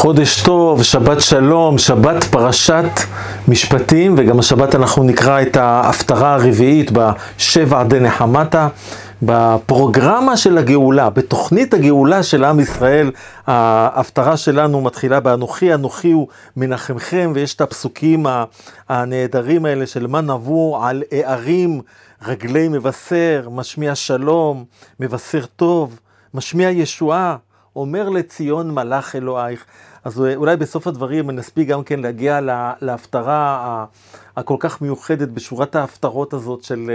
חודש טוב, שבת שלום, שבת פרשת משפטים, וגם השבת אנחנו נקרא את ההפטרה הרביעית בשבע דנחמתה, בפרוגרמה של הגאולה, בתוכנית הגאולה של עם ישראל, ההפטרה שלנו מתחילה באנוכי, אנוכי הוא מנחמכם, ויש את הפסוקים הנהדרים האלה של מה נבוא על הערים, רגלי מבשר, משמיע שלום, מבשר טוב, משמיע ישועה. אומר לציון מלאך אלוהיך. אז אולי בסוף הדברים נספיק גם כן להגיע להפטרה הכל כך מיוחדת בשורת ההפטרות הזאת של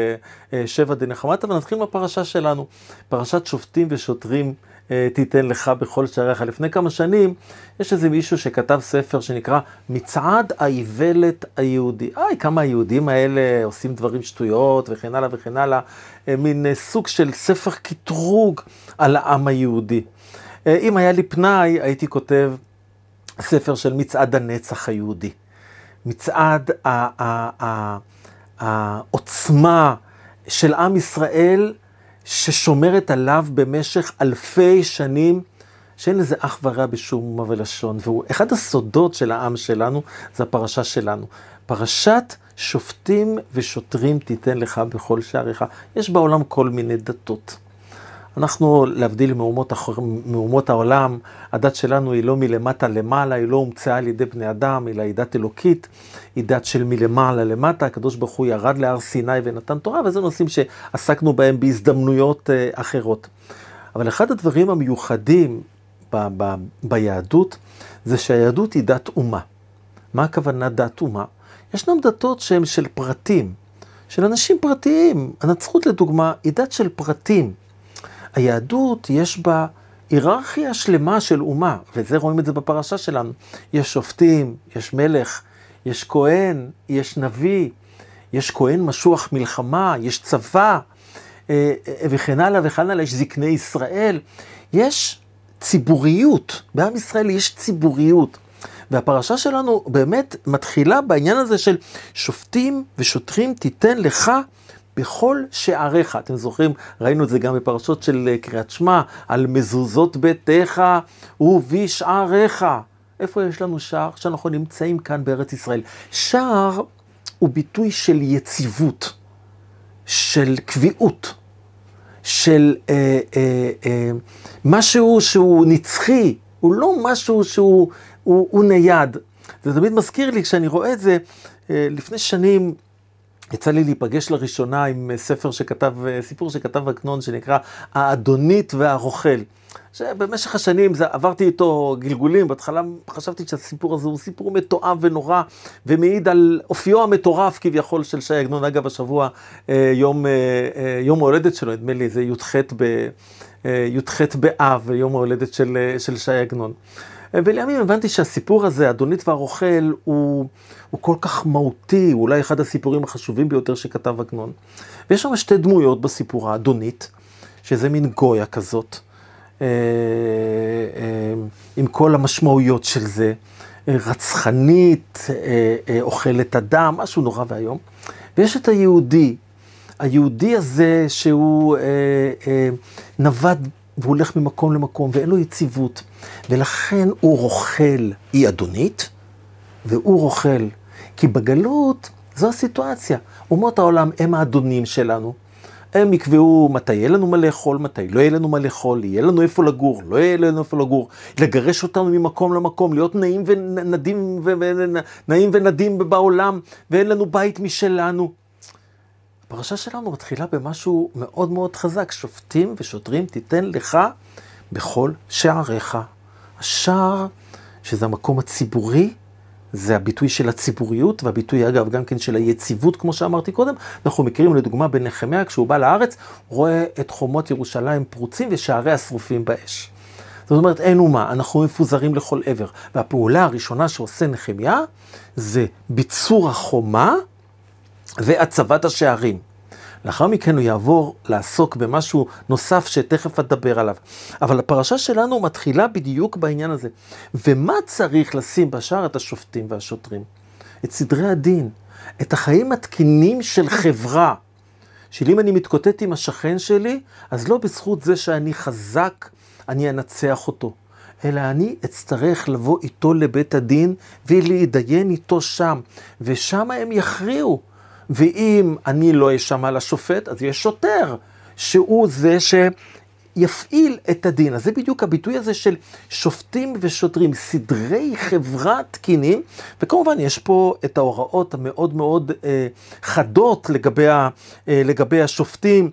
אה, שבע דנחמתה, ונתחיל מהפרשה שלנו, פרשת שופטים ושוטרים. אה, תיתן לך בכל שעריך. לפני כמה שנים, יש איזה מישהו שכתב ספר שנקרא מצעד האיוולת היהודי. איי, כמה היהודים האלה עושים דברים שטויות וכן הלאה וכן הלאה. אה, מין סוג של ספר קטרוג על העם היהודי. אם היה לי פנאי, הייתי כותב ספר של מצעד הנצח היהודי. מצעד העוצמה של עם ישראל ששומרת עליו במשך אלפי שנים, שאין לזה אח ורע בשום אומה ולשון. והוא אחד הסודות של העם שלנו, זה הפרשה שלנו. פרשת שופטים ושוטרים תיתן לך בכל שעריך. יש בעולם כל מיני דתות. אנחנו, להבדיל מאומות, מאומות העולם, הדת שלנו היא לא מלמטה למעלה, היא לא הומצאה על ידי בני אדם, אלא היא דת אלוקית, היא דת של מלמעלה למטה, הקדוש ברוך הוא ירד להר סיני ונתן תורה, וזה נושאים שעסקנו בהם בהזדמנויות אה, אחרות. אבל אחד הדברים המיוחדים ב- ב- ביהדות, זה שהיהדות היא דת אומה. מה הכוונה דת אומה? ישנם דתות שהן של פרטים, של אנשים פרטיים. הנצרות לדוגמה היא דת של פרטים. היהדות יש בה היררכיה שלמה של אומה, וזה רואים את זה בפרשה שלנו. יש שופטים, יש מלך, יש כהן, יש נביא, יש כהן משוח מלחמה, יש צבא, אה, אה, וכן הלאה וכן הלאה, יש זקני ישראל. יש ציבוריות, בעם ישראל יש ציבוריות. והפרשה שלנו באמת מתחילה בעניין הזה של שופטים ושוטרים תיתן לך בכל שעריך. אתם זוכרים, ראינו את זה גם בפרשות של אה, קריאת שמע, על מזוזות ביתך ובשעריך. איפה יש לנו שער? שאנחנו נמצאים כאן בארץ ישראל. שער הוא ביטוי של יציבות, של קביעות, של אה, אה, אה, משהו שהוא נצחי, הוא לא משהו שהוא הוא, הוא נייד. זה תמיד מזכיר לי, כשאני רואה את זה, אה, לפני שנים יצא לי להיפגש לראשונה עם ספר שכתב, סיפור שכתב עגנון שנקרא האדונית והרוכל. שבמשך השנים זה, עברתי איתו גלגולים, בהתחלה חשבתי שהסיפור הזה הוא סיפור מתועב ונורא, ומעיד על אופיו המטורף כביכול של שי עגנון. אגב, השבוע אה, יום, אה, אה, יום ההולדת שלו, נדמה לי, זה י"ח ב... י"ח באב, יום ההולדת של, של שי עגנון. ולימים הבנתי שהסיפור הזה, אדונית והרוכל, הוא, הוא כל כך מהותי, הוא אולי אחד הסיפורים החשובים ביותר שכתב עגנון. ויש שם שתי דמויות בסיפור, האדונית, שזה מין גויה כזאת, אה, אה, עם כל המשמעויות של זה, רצחנית, אה, אוכלת אדם, משהו נורא ואיום. ויש את היהודי, היהודי הזה שהוא נווד והוא הולך ממקום למקום ואין לו יציבות, ולכן הוא רוכל, היא אדונית, והוא רוכל. כי בגלות זו הסיטואציה. אומות העולם הם האדונים שלנו. הם יקבעו מתי יהיה לנו מה לאכול, מתי לא יהיה לנו מה לאכול, יהיה לנו איפה לגור, לא יהיה לנו איפה לגור, לגרש אותנו ממקום למקום, להיות נעים ונדים, נעים ונדים בעולם, ואין לנו בית משלנו. הפרשה שלנו מתחילה במשהו מאוד מאוד חזק, שופטים ושוטרים תיתן לך בכל שעריך. השער, שזה המקום הציבורי, זה הביטוי של הציבוריות, והביטוי אגב גם כן של היציבות, כמו שאמרתי קודם. אנחנו מכירים לדוגמה בנחמיה, כשהוא בא לארץ, רואה את חומות ירושלים פרוצים ושעריה שרופים באש. זאת אומרת, אין אומה, אנחנו מפוזרים לכל עבר. והפעולה הראשונה שעושה נחמיה, זה ביצור החומה והצבת השערים. לאחר מכן הוא יעבור לעסוק במשהו נוסף שתכף אדבר עליו. אבל הפרשה שלנו מתחילה בדיוק בעניין הזה. ומה צריך לשים בשער את השופטים והשוטרים? את סדרי הדין, את החיים התקינים של חברה. שאם אני מתקוטט עם השכן שלי, אז לא בזכות זה שאני חזק, אני אנצח אותו. אלא אני אצטרך לבוא איתו לבית הדין ולהתדיין איתו שם, ושם הם יכריעו. ואם אני לא אשמע לשופט, אז יש שוטר, שהוא זה שיפעיל את הדין. אז זה בדיוק הביטוי הזה של שופטים ושוטרים, סדרי חברה תקינים, וכמובן יש פה את ההוראות המאוד מאוד אה, חדות לגבי, ה, אה, לגבי השופטים.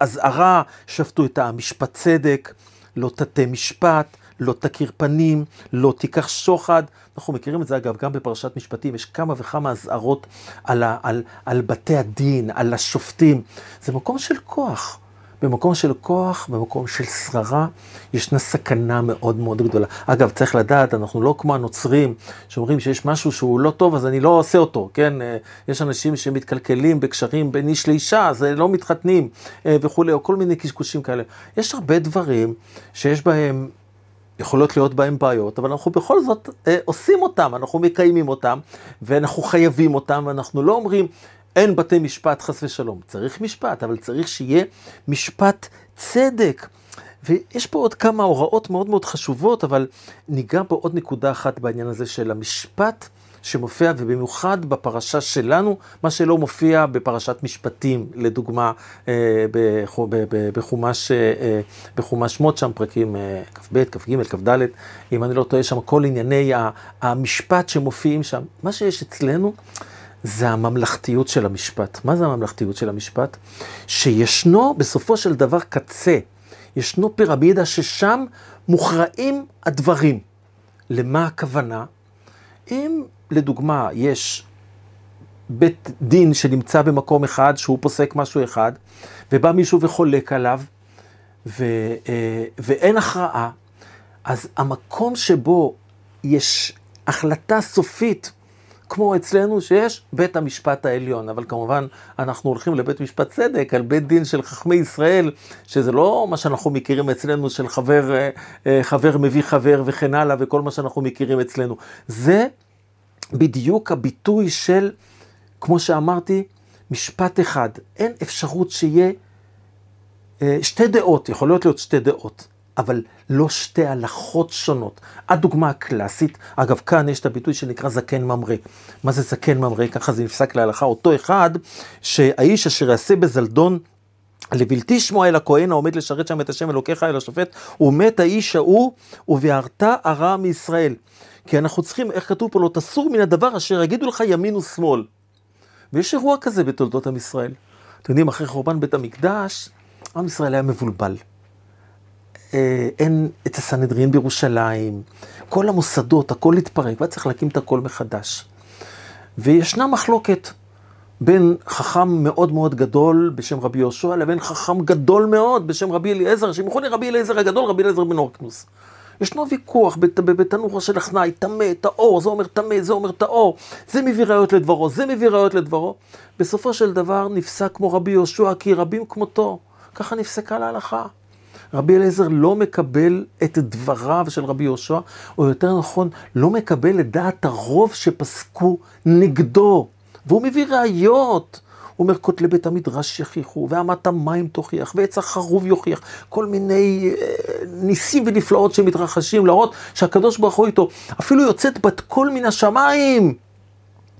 אזהרה, אה, אה, שפטו את העם משפט צדק, לא תטה משפט, לא תכיר פנים, לא תיקח שוחד. אנחנו מכירים את זה אגב גם בפרשת משפטים, יש כמה וכמה אזהרות על, על, על בתי הדין, על השופטים. זה מקום של כוח. במקום של כוח, במקום של שררה, ישנה סכנה מאוד מאוד גדולה. אגב, צריך לדעת, אנחנו לא כמו הנוצרים, שאומרים שיש משהו שהוא לא טוב, אז אני לא עושה אותו, כן? אה, יש אנשים שמתקלקלים בקשרים בין איש לאישה, אז לא מתחתנים אה, וכולי, או כל מיני קשקושים כאלה. יש הרבה דברים שיש בהם יכולות להיות בהם בעיות, אבל אנחנו בכל זאת אה, עושים אותם, אנחנו מקיימים אותם, ואנחנו חייבים אותם, ואנחנו לא אומרים, אין בתי משפט חס ושלום. צריך משפט, אבל צריך שיהיה משפט צדק. ויש פה עוד כמה הוראות מאוד מאוד חשובות, אבל ניגע פה עוד נקודה אחת בעניין הזה של המשפט. שמופיע, ובמיוחד בפרשה שלנו, מה שלא מופיע בפרשת משפטים, לדוגמה, אה, בחומש, אה, בחומש שמות שם, פרקים אה, כ"ב, כ"ג, כ"ד, אם אני לא טועה, שם כל ענייני המשפט שמופיעים שם. מה שיש אצלנו זה הממלכתיות של המשפט. מה זה הממלכתיות של המשפט? שישנו בסופו של דבר קצה, ישנו פירמידה ששם מוכרעים הדברים. למה הכוונה? אם לדוגמה, יש בית דין שנמצא במקום אחד, שהוא פוסק משהו אחד, ובא מישהו וחולק עליו, ו, אה, ואין הכרעה, אז המקום שבו יש החלטה סופית, כמו אצלנו שיש בית המשפט העליון, אבל כמובן אנחנו הולכים לבית משפט צדק, על בית דין של חכמי ישראל, שזה לא מה שאנחנו מכירים אצלנו של חבר, אה, אה, חבר מביא חבר וכן הלאה, וכל מה שאנחנו מכירים אצלנו. זה בדיוק הביטוי של, כמו שאמרתי, משפט אחד. אין אפשרות שיהיה אה, שתי דעות, יכולות להיות שתי דעות, אבל לא שתי הלכות שונות. הדוגמה הקלאסית, אגב, כאן יש את הביטוי שנקרא זקן ממרא. מה זה זקן ממרא? ככה זה נפסק להלכה. אותו אחד, שהאיש אשר יעשה בזלדון לבלתי שמוע אל הכהן העומד לשרת שם את השם אלוקיך אל השופט, ומת האיש ההוא, וביערת הרע מישראל. כי אנחנו צריכים, איך כתוב פה, לא תסור מן הדבר אשר יגידו לך ימין ושמאל. ויש אירוע כזה בתולדות עם ישראל. אתם יודעים, אחרי חורבן בית המקדש, עם ישראל היה מבולבל. אה, אין את הסנהדרין בירושלים, כל המוסדות, הכל התפרק, והיה צריך להקים את הכל מחדש. וישנה מחלוקת בין חכם מאוד מאוד גדול בשם רבי יהושע לבין חכם גדול מאוד בשם רבי אליעזר, יכולים רבי אליעזר הגדול, רבי אליעזר בן אורקנוס. ישנו ויכוח בתנוחה של אחנאי, טמא, טהור, זה אומר טמא, זה אומר טהור, זה מביא ראיות לדברו, זה מביא ראיות לדברו. בסופו של דבר נפסק כמו רבי יהושע, כי רבים כמותו. ככה נפסקה להלכה. רבי אליעזר לא מקבל את דבריו של רבי יהושע, או יותר נכון, לא מקבל את דעת הרוב שפסקו נגדו. והוא מביא ראיות. אומר, כותלי בית המדרש יכיחו, ואמת המים תוכיח, ועץ החרוב יוכיח, כל מיני אה, ניסים ונפלאות שמתרחשים, להראות שהקדוש ברוך הוא איתו. אפילו יוצאת בת קול מן השמיים,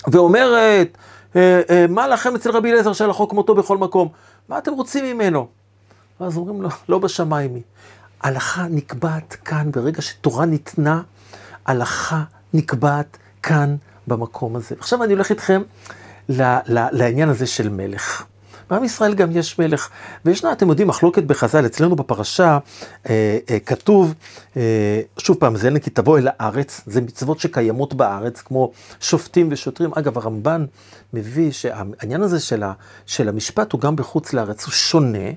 ואומרת, אה, אה, מה לכם אצל רבי אליעזר החוק כמותו בכל מקום? מה אתם רוצים ממנו? ואז אומרים לו, לא בשמיים היא. הלכה נקבעת כאן, ברגע שתורה ניתנה, הלכה נקבעת כאן במקום הזה. עכשיו אני הולך איתכם לעניין הזה של מלך. בעם ישראל גם יש מלך, וישנה, אתם יודעים, מחלוקת בחז"ל, אצלנו בפרשה אה, אה, כתוב, אה, שוב פעם, זה אין כי תבוא אל הארץ, זה מצוות שקיימות בארץ, כמו שופטים ושוטרים. אגב, הרמב"ן מביא שהעניין הזה של, ה, של המשפט הוא גם בחוץ לארץ, הוא שונה.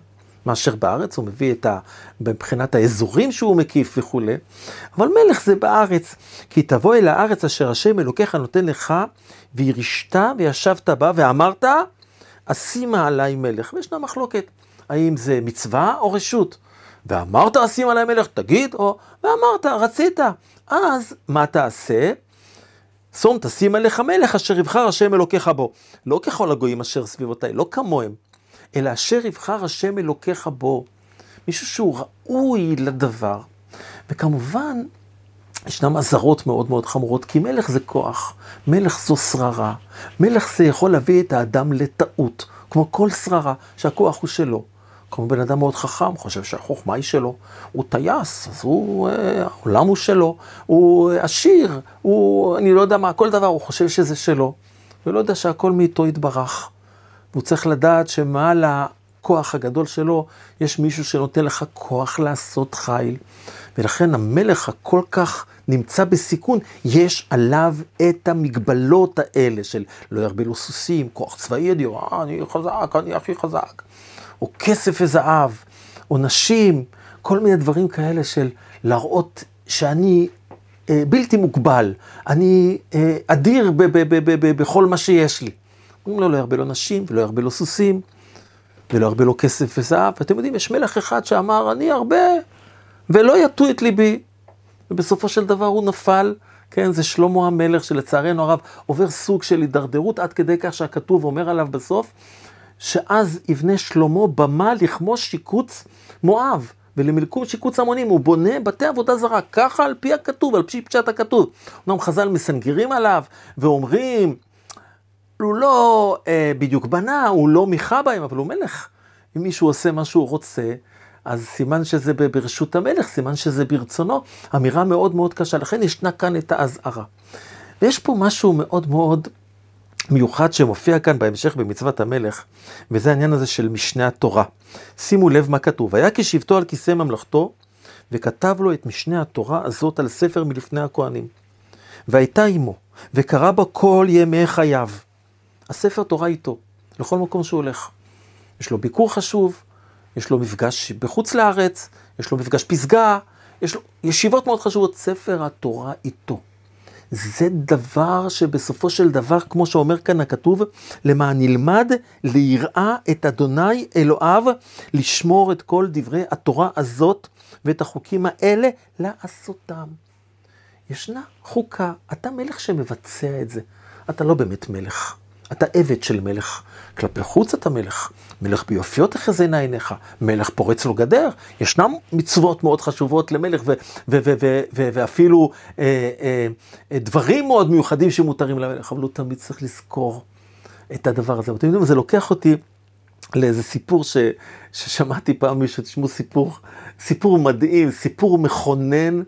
מאשר בארץ, הוא מביא את ה... מבחינת האזורים שהוא מקיף וכולי, אבל מלך זה בארץ. כי תבוא אל הארץ אשר השם אלוקיך נותן לך, וירשת וישבת בה, ואמרת, אשימה עליי מלך. וישנה מחלוקת, האם זה מצווה או רשות. ואמרת אשים עליי מלך, תגיד, או ואמרת, רצית. אז מה תעשה? שום תשים עליך מלך אשר יבחר השם אלוקיך בו. לא ככל הגויים אשר סביבותיי, לא כמוהם. אלא אשר יבחר השם אלוקיך בו. מישהו שהוא ראוי לדבר. וכמובן, ישנם אזהרות מאוד מאוד חמורות, כי מלך זה כוח, מלך זו שררה, מלך זה יכול להביא את האדם לטעות, כמו כל שררה, שהכוח הוא שלו. כמו בן אדם מאוד חכם, חושב שהחוכמה היא שלו, הוא טייס, אז הוא, אה, העולם הוא שלו, הוא עשיר, הוא, אני לא יודע מה, כל דבר הוא חושב שזה שלו, ולא יודע שהכל מאיתו יתברך. הוא צריך לדעת שמעל הכוח הגדול שלו, יש מישהו שנותן לך כוח לעשות חיל. ולכן המלך הכל כך נמצא בסיכון, יש עליו את המגבלות האלה של לא ירבלו סוסים, כוח צבאי ידיעו, אה, אני חזק, אני הכי חזק. או כסף וזהב, או נשים, כל מיני דברים כאלה של להראות שאני אה, בלתי מוגבל, אני אה, אדיר ב- ב- ב- בכל מה שיש לי. אומרים לו, לא ירבה לו נשים, ולא ירבה לו סוסים, ולא ירבה לו כסף וזהב. ואתם יודעים, יש מלך אחד שאמר, אני הרבה, ולא יטו את ליבי. ובסופו של דבר הוא נפל, כן, זה שלמה המלך, שלצערנו הרב עובר סוג של הידרדרות, עד כדי כך שהכתוב אומר עליו בסוף, שאז יבנה שלמה במה לכמוש שיקוץ מואב. ולמלכות שיקוץ המונים, הוא בונה בתי עבודה זרה, ככה על פי הכתוב, על פי פשט הכתוב. אמנם חז"ל מסנגרים עליו, ואומרים, הוא לא אה, בדיוק בנה, הוא לא מיכה בהם, אבל הוא מלך. אם מישהו עושה מה שהוא רוצה, אז סימן שזה ברשות המלך, סימן שזה ברצונו. אמירה מאוד מאוד קשה, לכן ישנה כאן את האזהרה. ויש פה משהו מאוד מאוד מיוחד שמופיע כאן בהמשך במצוות המלך, וזה העניין הזה של משנה התורה. שימו לב מה כתוב, היה כשבתו על כיסא ממלכתו, וכתב לו את משנה התורה הזאת על ספר מלפני הכהנים. והייתה עמו, וקרא בה כל ימי חייו. הספר תורה איתו, לכל מקום שהוא הולך. יש לו ביקור חשוב, יש לו מפגש בחוץ לארץ, יש לו מפגש פסגה, יש לו ישיבות מאוד חשובות, ספר התורה איתו. זה דבר שבסופו של דבר, כמו שאומר כאן הכתוב, למען נלמד ליראה את אדוני אלוהיו, לשמור את כל דברי התורה הזאת ואת החוקים האלה, לעשותם. ישנה חוקה, אתה מלך שמבצע את זה, אתה לא באמת מלך. אתה עבד של מלך. כלפי חוץ אתה מלך. מלך ביופיות החזינה עיניך. מלך פורץ לו גדר. ישנם מצוות מאוד חשובות למלך, ואפילו אה, אה, דברים מאוד מיוחדים שמותרים למלך, אבל הוא תמיד צריך לזכור את הדבר הזה. אתם יודעים, זה לוקח אותי לאיזה סיפור ששמעתי פעם מישהו, תשמעו סיפור, סיפור מדהים, סיפור מכונן.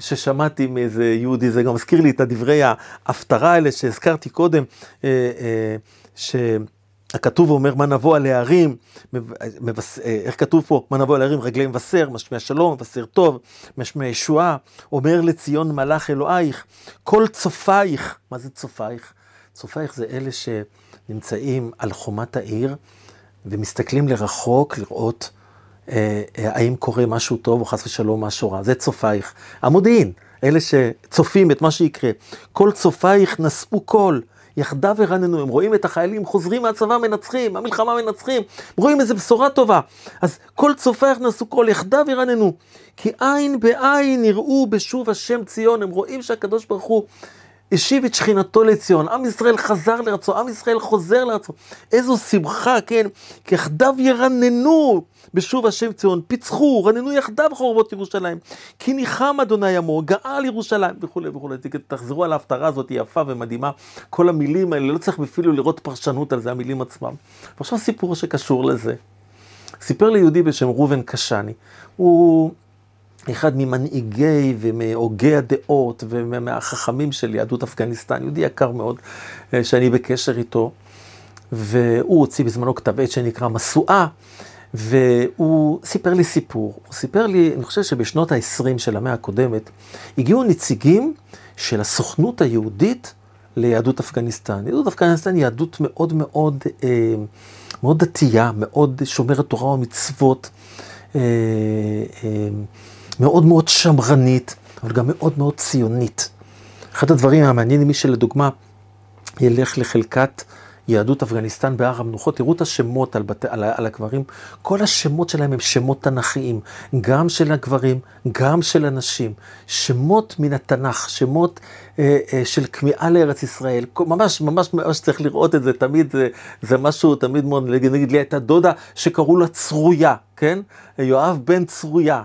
ששמעתי מאיזה יהודי, זה גם מזכיר לי את הדברי ההפטרה האלה שהזכרתי קודם, אה, אה, שהכתוב אומר מה נבוא על הערים, מבס... אה, איך כתוב פה, מה נבוא על הערים, רגלי מבשר, משמיע שלום, מבשר טוב, משמיע ישועה, אומר לציון מלאך אלוהיך, כל צופייך, מה זה צופייך? צופייך זה אלה שנמצאים על חומת העיר ומסתכלים לרחוק לראות האם קורה משהו טוב או חס ושלום משהו רע. זה צופייך. המודיעין, אלה שצופים את מה שיקרה. כל צופייך נשאו קול. יחדיו הרננו, הם רואים את החיילים חוזרים מהצבא מנצחים, המלחמה מנצחים, הם רואים איזה בשורה טובה. אז כל צופייך נשאו קול, יחדיו הרננו. כי עין בעין יראו בשוב השם ציון, הם רואים שהקדוש ברוך הוא השיב את שכינתו לציון, עם ישראל חזר לארצו, עם ישראל חוזר לארצו. איזו שמחה, כן? כי יחדיו ירננו בשוב השם ציון, פיצחו, רננו יחדיו חורבות ירושלים. כי ניחם אדוני עמו, גאל ירושלים, וכולי וכולי. תחזרו על ההפטרה הזאת, היא יפה ומדהימה. כל המילים האלה, לא צריך אפילו לראות פרשנות על זה, המילים עצמם. ועכשיו סיפור שקשור לזה. סיפר לי יהודי בשם ראובן קשני. הוא... אחד ממנהיגי ומהוגי הדעות ומהחכמים של יהדות אפגניסטן, יהודי יקר מאוד, אה, שאני בקשר איתו, והוא הוציא בזמנו כתב עת שנקרא משואה, והוא סיפר לי סיפור. הוא סיפר לי, אני חושב שבשנות ה-20 של המאה הקודמת, הגיעו נציגים של הסוכנות היהודית ליהדות אפגניסטן. יהדות אפגניסטן היא יהדות מאוד מאוד, אה, מאוד דתייה, מאוד שומרת תורה ומצוות. אה, מאוד מאוד שמרנית, אבל גם מאוד מאוד ציונית. אחד הדברים המעניינים, מי שלדוגמה ילך לחלקת יהדות אפגניסטן בהר המנוחות, תראו את השמות על, בת... על, על הקברים, כל השמות שלהם הם שמות תנכיים, גם של הגברים, גם של הנשים, שמות מן התנ"ך, שמות אה, אה, של כמיהה לארץ ישראל, ממש ממש ממש צריך לראות את זה, תמיד זה, זה משהו, תמיד מאוד, נגיד לי הייתה דודה שקראו לה צרויה, כן? יואב בן צרויה.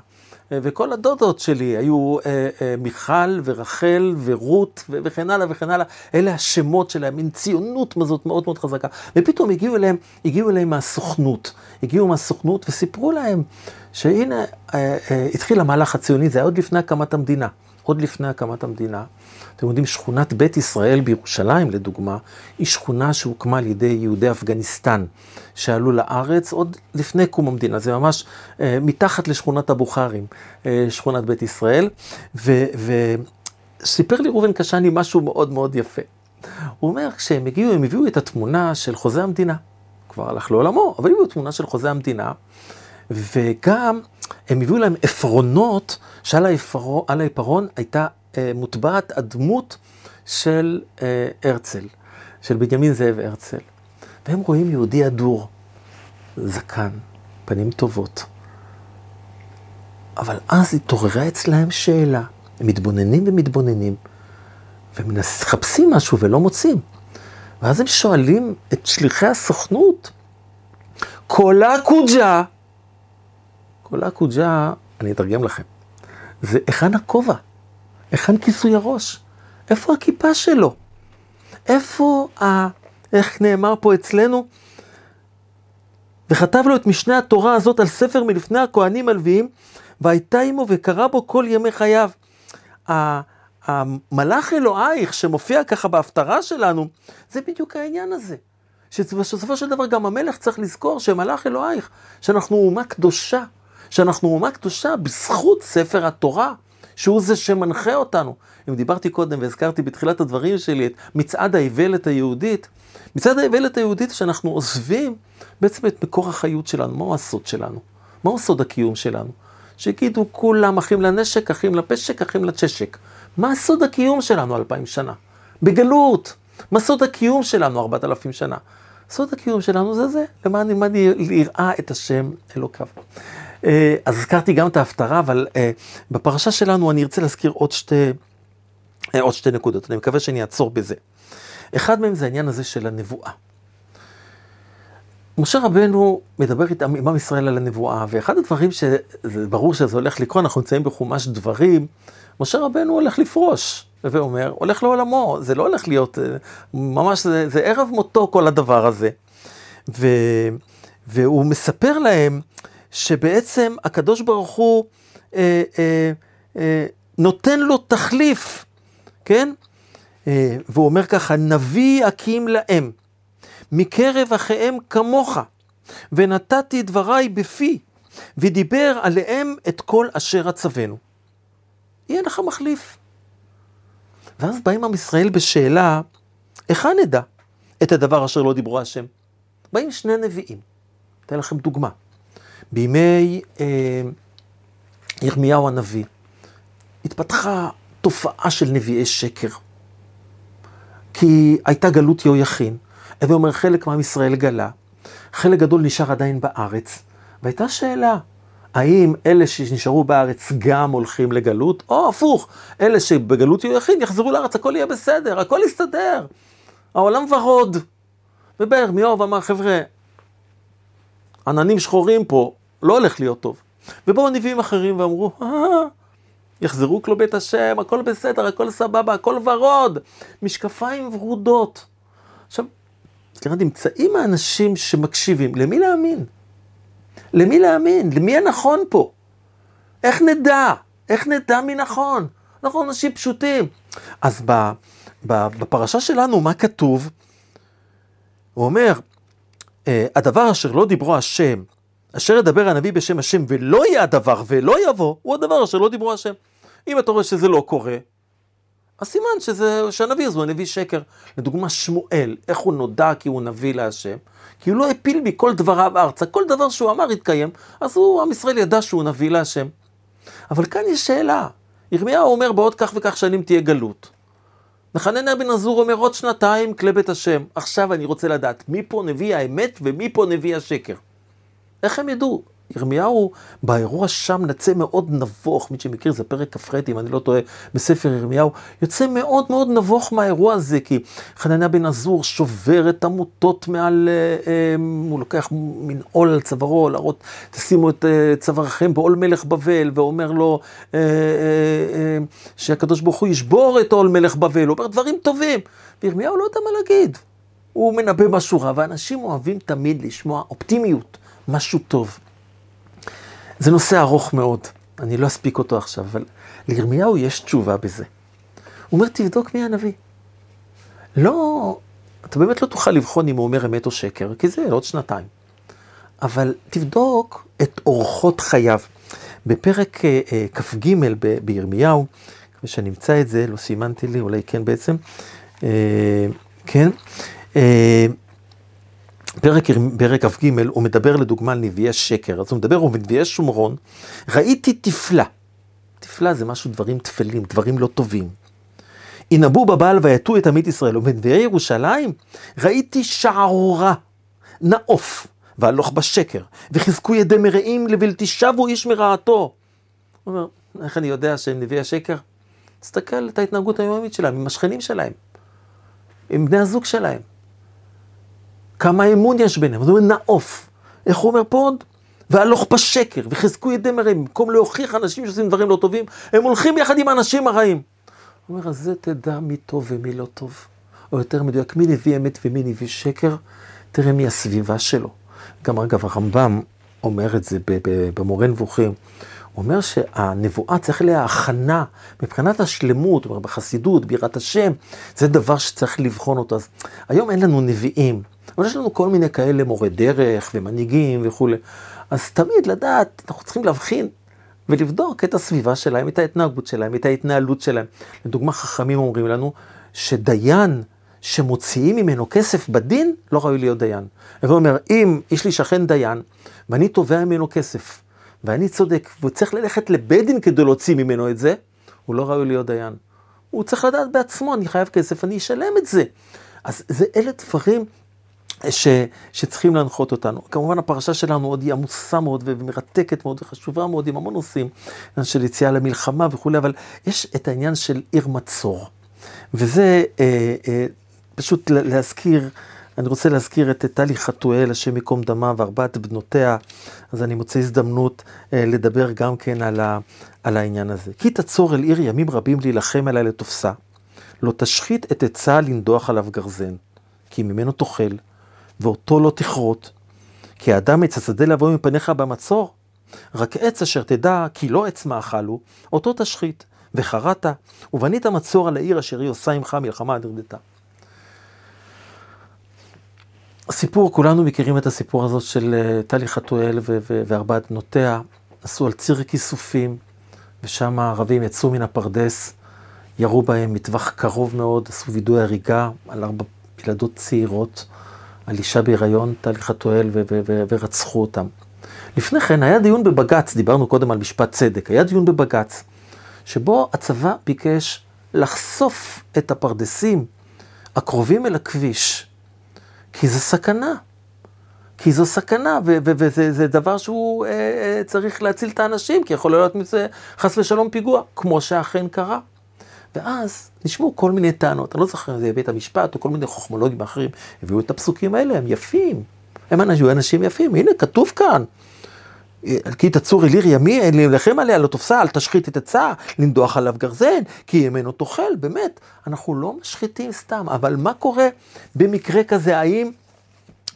אה, וכל הדודות שלי היו אה, אה, מיכל ורחל ורות וכן הלאה וכן הלאה, אלה השמות שלהם, מין ציונות הזאת מאוד מאוד חזקה. ופתאום הגיעו אליהם, הגיעו אליהם מהסוכנות, הגיעו מהסוכנות וסיפרו להם שהנה התחיל המהלך הציוני, זה היה עוד לפני הקמת המדינה, עוד לפני הקמת המדינה. אתם יודעים, שכונת בית ישראל בירושלים, לדוגמה, היא שכונה שהוקמה על ידי יהודי אפגניסטן, שעלו לארץ עוד לפני קום המדינה, זה ממש אה, מתחת לשכונת הבוכרים, אה, שכונת בית ישראל, וסיפר לי ראובן קשני משהו מאוד מאוד יפה. הוא אומר, כשהם הגיעו, הם הביאו את התמונה של חוזה המדינה. כבר הלך לעולמו, אבל הביאו תמונה של חוזה המדינה, וגם הם הביאו להם עפרונות, שעל העפרון הייתה אה, מוטבעת הדמות של אה, הרצל, של בנימין זאב הרצל. והם רואים יהודי אדור, זקן, פנים טובות. אבל אז התעוררה אצלהם שאלה, הם מתבוננים ומתבוננים, ומחפשים משהו ולא מוצאים. ואז הם שואלים את שליחי הסוכנות, קולה קוג'ה, קולה קוג'ה, אני אתרגם לכם, זה היכן הכובע? היכן כיסוי הראש? איפה הכיפה שלו? איפה ה... איך נאמר פה אצלנו? וכתב לו את משנה התורה הזאת על ספר מלפני הכהנים הלוויים, והייתה עמו וקרא בו כל ימי חייו. המלאך אלוהיך שמופיע ככה בהפטרה שלנו, זה בדיוק העניין הזה. שבסופו של דבר גם המלך צריך לזכור שמלאך אלוהיך, שאנחנו אומה קדושה, שאנחנו אומה קדושה בזכות ספר התורה. שהוא זה שמנחה אותנו. אם דיברתי קודם והזכרתי בתחילת הדברים שלי את מצעד האיוולת היהודית, מצעד האיוולת היהודית שאנחנו עוזבים בעצם את מקור החיות שלנו, מהו הסוד שלנו? מהו סוד הקיום שלנו? שיגידו כולם אחים לנשק, אחים לפשק, אחים לצ'שק. מה סוד הקיום שלנו אלפיים שנה? בגלות. מה סוד הקיום שלנו ארבעת אלפים שנה? סוד הקיום שלנו זה זה, למען למען יראה את השם אלוקיו. אה, אז הזכרתי גם את ההפטרה, אבל אה, בפרשה שלנו אני ארצה להזכיר עוד שתי, אה, עוד שתי נקודות, אני מקווה שאני אעצור בזה. אחד מהם זה העניין הזה של הנבואה. משה רבנו מדבר איתם, עם עם ישראל על הנבואה, ואחד הדברים שזה ברור שזה הולך לקרות, אנחנו נמצאים בחומש דברים, משה רבנו הולך לפרוש, ואומר, הולך לעולמו, זה לא הולך להיות, ממש, זה, זה ערב מותו כל הדבר הזה. ו, והוא מספר להם, שבעצם הקדוש ברוך הוא אה, אה, אה, נותן לו תחליף, כן? אה, והוא אומר ככה, נביא אקים להם, מקרב אחיהם כמוך, ונתתי דבריי בפי, ודיבר עליהם את כל אשר אצוונו. יהיה לך מחליף. ואז באים עם ישראל בשאלה, היכן נדע את הדבר אשר לא דיברו השם? באים שני נביאים. אתן לכם דוגמה. בימי אה, ירמיהו הנביא התפתחה תופעה של נביאי שקר. כי הייתה גלות יהויכין, הווי אומר חלק מעם ישראל גלה, חלק גדול נשאר עדיין בארץ, והייתה שאלה, האם אלה שנשארו בארץ גם הולכים לגלות, או הפוך, אלה שבגלות יהויכין יחזרו לארץ, הכל יהיה בסדר, הכל יסתדר, העולם ורוד. ובירמיהו אמר, חבר'ה, עננים שחורים פה, לא הולך להיות טוב. ובאו נביאים אחרים ואמרו, אה, יחזרו כלו בית השם, הכל בסדר, הכל סבבה, הכל ורוד, משקפיים ורודות. עכשיו, נמצאים האנשים שמקשיבים, למי להאמין? למי להאמין? למי הנכון פה? איך נדע? איך נדע מי נכון? אנחנו אנשים פשוטים. אז בפרשה שלנו, מה כתוב? הוא אומר, אה, הדבר אשר לא דיברו השם, אשר ידבר הנביא בשם השם ולא יהיה הדבר ולא יבוא, הוא הדבר אשר לא דיברו השם. אם אתה רואה שזה לא קורה, אז סימן שזה, שהנביא הזה הוא הנביא שקר. לדוגמה שמואל, איך הוא נודע כי הוא נביא להשם? כי הוא לא הפיל מכל דבריו ארצה, כל דבר שהוא אמר התקיים, אז הוא, עם ישראל ידע שהוא נביא להשם. אבל כאן יש שאלה, ירמיהו אומר בעוד כך וכך שנים תהיה גלות. נחנניה בן עזור אומר עוד שנתיים כלי בית השם. עכשיו אני רוצה לדעת, מי פה נביא האמת ומי פה נביא השקר? איך הם ידעו ירמיהו, באירוע שם נצא מאוד נבוך, מי שמכיר זה פרק כ"ח, אם אני לא טועה, בספר ירמיהו, יוצא מאוד מאוד נבוך מהאירוע הזה, כי חנניה בן עזור שובר את המוטות מעל, אה, אה, הוא לוקח מין עול על צווארו, להראות, תשימו את אה, צווארכם בעול מלך בבל, ואומר לו אה, אה, אה, שהקדוש ברוך הוא ישבור את עול מלך בבל, הוא אומר דברים טובים, וירמיהו לא יודע מה להגיד. הוא מנבא משהו רע, ואנשים אוהבים תמיד לשמוע אופטימיות, משהו טוב. זה נושא ארוך מאוד, אני לא אספיק אותו עכשיו, אבל לירמיהו יש תשובה בזה. הוא אומר, תבדוק מי הנביא. לא, אתה באמת לא תוכל לבחון אם הוא אומר אמת או שקר, כי זה עוד שנתיים. אבל תבדוק את אורחות חייו. בפרק אה, אה, כ"ג בירמיהו, כפי שנמצא את זה, לא סימנתי לי, אולי כן בעצם, אה, כן, פרק, פרק כ"ג, הוא מדבר לדוגמה על נביאי שקר, אז הוא מדבר על נביאי שומרון, ראיתי תפלה, תפלה זה משהו, דברים תפלים, דברים לא טובים. ינבאו בבעל ויתו את עמית ישראל, ובנביאי ירושלים ראיתי שערורה, נאוף, והלוך בשקר, וחזקו ידי מרעים לבלתי שבו איש מרעתו. הוא אומר, איך אני יודע שהם נביאי השקר? תסתכל את ההתנהגות היומיומית שלהם, עם השכנים שלהם, עם בני הזוג שלהם. כמה אמון יש ביניהם, הוא אומר נאוף. איך הוא אומר פה עוד? והלוך בשקר, וחזקו ידי מרעים, במקום להוכיח אנשים שעושים דברים לא טובים, הם הולכים יחד עם האנשים הרעים. הוא אומר, אז זה תדע מי טוב ומי לא טוב. או יותר מדויק, מי נביא אמת ומי נביא שקר, תראה מי הסביבה שלו. גם אגב, הרמב"ם אומר את זה במורה נבוכים. הוא אומר שהנבואה צריך להכנה מבחינת השלמות, בחסידות, בירת השם, זה דבר שצריך לבחון אותו. אז היום אין לנו נביאים, אבל יש לנו כל מיני כאלה מורי דרך ומנהיגים וכולי. אז תמיד לדעת, אנחנו צריכים להבחין ולבדוק את הסביבה שלהם, את ההתנהגות שלהם, את ההתנהלות שלהם. לדוגמה, חכמים אומרים לנו שדיין שמוציאים ממנו כסף בדין, לא ראוי להיות דיין. הוא אומר, אם יש לי שכן דיין, ואני תובע ממנו כסף, ואני צודק, והוא צריך ללכת לבית דין כדי להוציא ממנו את זה, הוא לא ראוי להיות דיין. הוא צריך לדעת בעצמו, אני חייב כסף, אני אשלם את זה. אז זה אלה דברים ש, שצריכים להנחות אותנו. כמובן הפרשה שלנו עוד היא עמוסה מאוד ומרתקת מאוד וחשובה מאוד עם המון נושאים, של יציאה למלחמה וכולי, אבל יש את העניין של עיר מצור. וזה אה, אה, פשוט להזכיר, אני רוצה להזכיר את טלי חתואל, השם ייקום דמה, וארבעת בנותיה, אז אני מוצא הזדמנות אה, לדבר גם כן על, ה, על העניין הזה. כי תצור אל עיר ימים רבים להילחם עליה לתופסה, לא תשחית את עצה לנדוח עליו גרזן, כי ממנו תאכל. ואותו לא תכרות. כי האדם עץ השדה לבוא מפניך במצור, רק עץ אשר תדע כי לא עץ מאכל הוא, אותו תשחית, וחרעת, ובנית מצור על העיר אשר היא עושה עמך מלחמה נרדתה. הסיפור, כולנו מכירים את הסיפור הזאת של אה, טלי חתואל וארבעת בנותיה, עשו על ציר כיסופים, ושם הערבים יצאו מן הפרדס, ירו בהם מטווח קרוב מאוד, עשו וידוי הריגה על ארבע ילדות צעירות. על אישה בהיריון, טלי חתואל, ורצחו אותם. לפני כן היה דיון בבג"ץ, דיברנו קודם על משפט צדק, היה דיון בבג"ץ, שבו הצבא ביקש לחשוף את הפרדסים הקרובים אל הכביש, כי זה סכנה. כי זו סכנה, וזה דבר שהוא אה, אה, צריך להציל את האנשים, כי יכול להיות מזה חס ושלום פיגוע, כמו שאכן קרה. ואז נשמעו כל מיני טענות, אני לא זוכר אם זה בית המשפט או כל מיני חוכמולוגים אחרים, הביאו את הפסוקים האלה, הם יפים, הם אנשים, אנשים יפים, הנה כתוב כאן. כי תצור אל עיר ימי, אין להילחם עליה, לא תופסה, אל תשחית את עצה, לנדוח עליו גרזן, כי ימינו תאכל, באמת, אנחנו לא משחיתים סתם, אבל מה קורה במקרה כזה? האם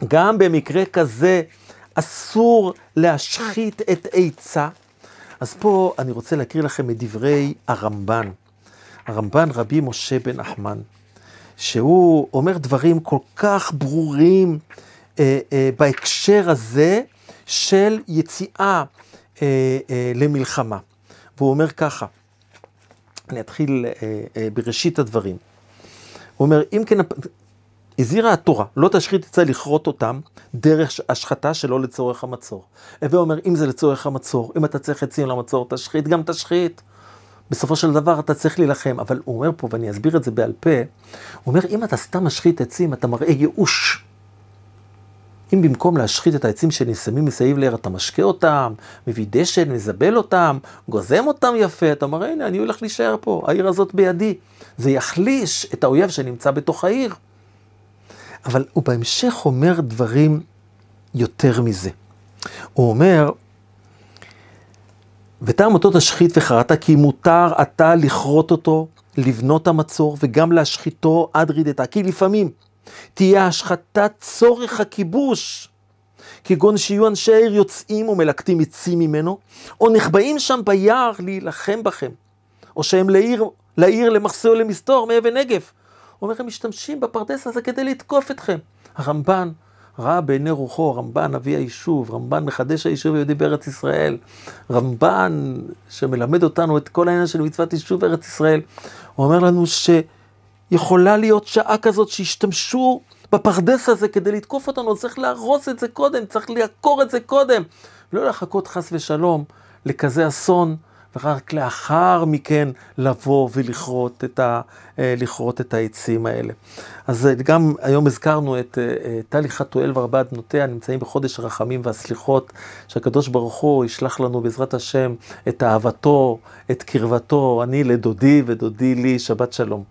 גם במקרה כזה אסור להשחית את עצה? אז פה אני רוצה להקריא לכם את דברי הרמב"ן. הרמב"ן רבי משה בן נחמן, שהוא אומר דברים כל כך ברורים אה, אה, בהקשר הזה של יציאה אה, אה, למלחמה. והוא אומר ככה, אני אתחיל אה, אה, בראשית הדברים. הוא אומר, אם כן, הזהירה התורה, לא תשחית זה לכרות אותם דרך השחתה שלא לצורך המצור. הווה אומר, אם זה לצורך המצור, אם אתה צריך עצים למצור, תשחית, גם תשחית. בסופו של דבר אתה צריך להילחם, אבל הוא אומר פה, ואני אסביר את זה בעל פה, הוא אומר, אם אתה סתם משחית עצים, אתה מראה ייאוש. אם במקום להשחית את העצים שנסמים מסביב לעיר, אתה משקה אותם, מביא דשן, מזבל אותם, גוזם אותם יפה, אתה אומר, הנה, אני הולך להישאר פה, העיר הזאת בידי. זה יחליש את האויב שנמצא בתוך העיר. אבל הוא בהמשך אומר דברים יותר מזה. הוא אומר, וטעם אותו תשחית וחרטה, כי מותר אתה לכרות אותו, לבנות המצור, וגם להשחיתו עד רידתה. כי לפעמים תהיה השחתת צורך הכיבוש, כגון שיהיו אנשי העיר יוצאים ומלקטים עצים ממנו, או נחבאים שם ביער להילחם בכם, או שהם לעיר, לעיר למחסה או למסתור מאבן נגף. הוא אומר, הם משתמשים בפרדס הזה כדי לתקוף אתכם. הרמב"ן ראה בעיני רוחו, רמב"ן אבי היישוב, רמב"ן מחדש היישוב היהודי בארץ ישראל, רמב"ן שמלמד אותנו את כל העניין של מצוות יישוב בארץ ישראל, הוא אומר לנו שיכולה להיות שעה כזאת שהשתמשו בפרדס הזה כדי לתקוף אותנו, צריך להרוס את זה קודם, צריך לעקור את זה קודם, ולא לחכות חס ושלום לכזה אסון. ורק לאחר מכן לבוא ולכרות את, ה, אה, לכרות את העצים האלה. אז אה, גם היום הזכרנו את אה, טלי חתואל וארבעת בנותיה, נמצאים בחודש הרחמים והסליחות, שהקדוש ברוך הוא ישלח לנו בעזרת השם את אהבתו, את קרבתו, אני לדודי ודודי לי, שבת שלום.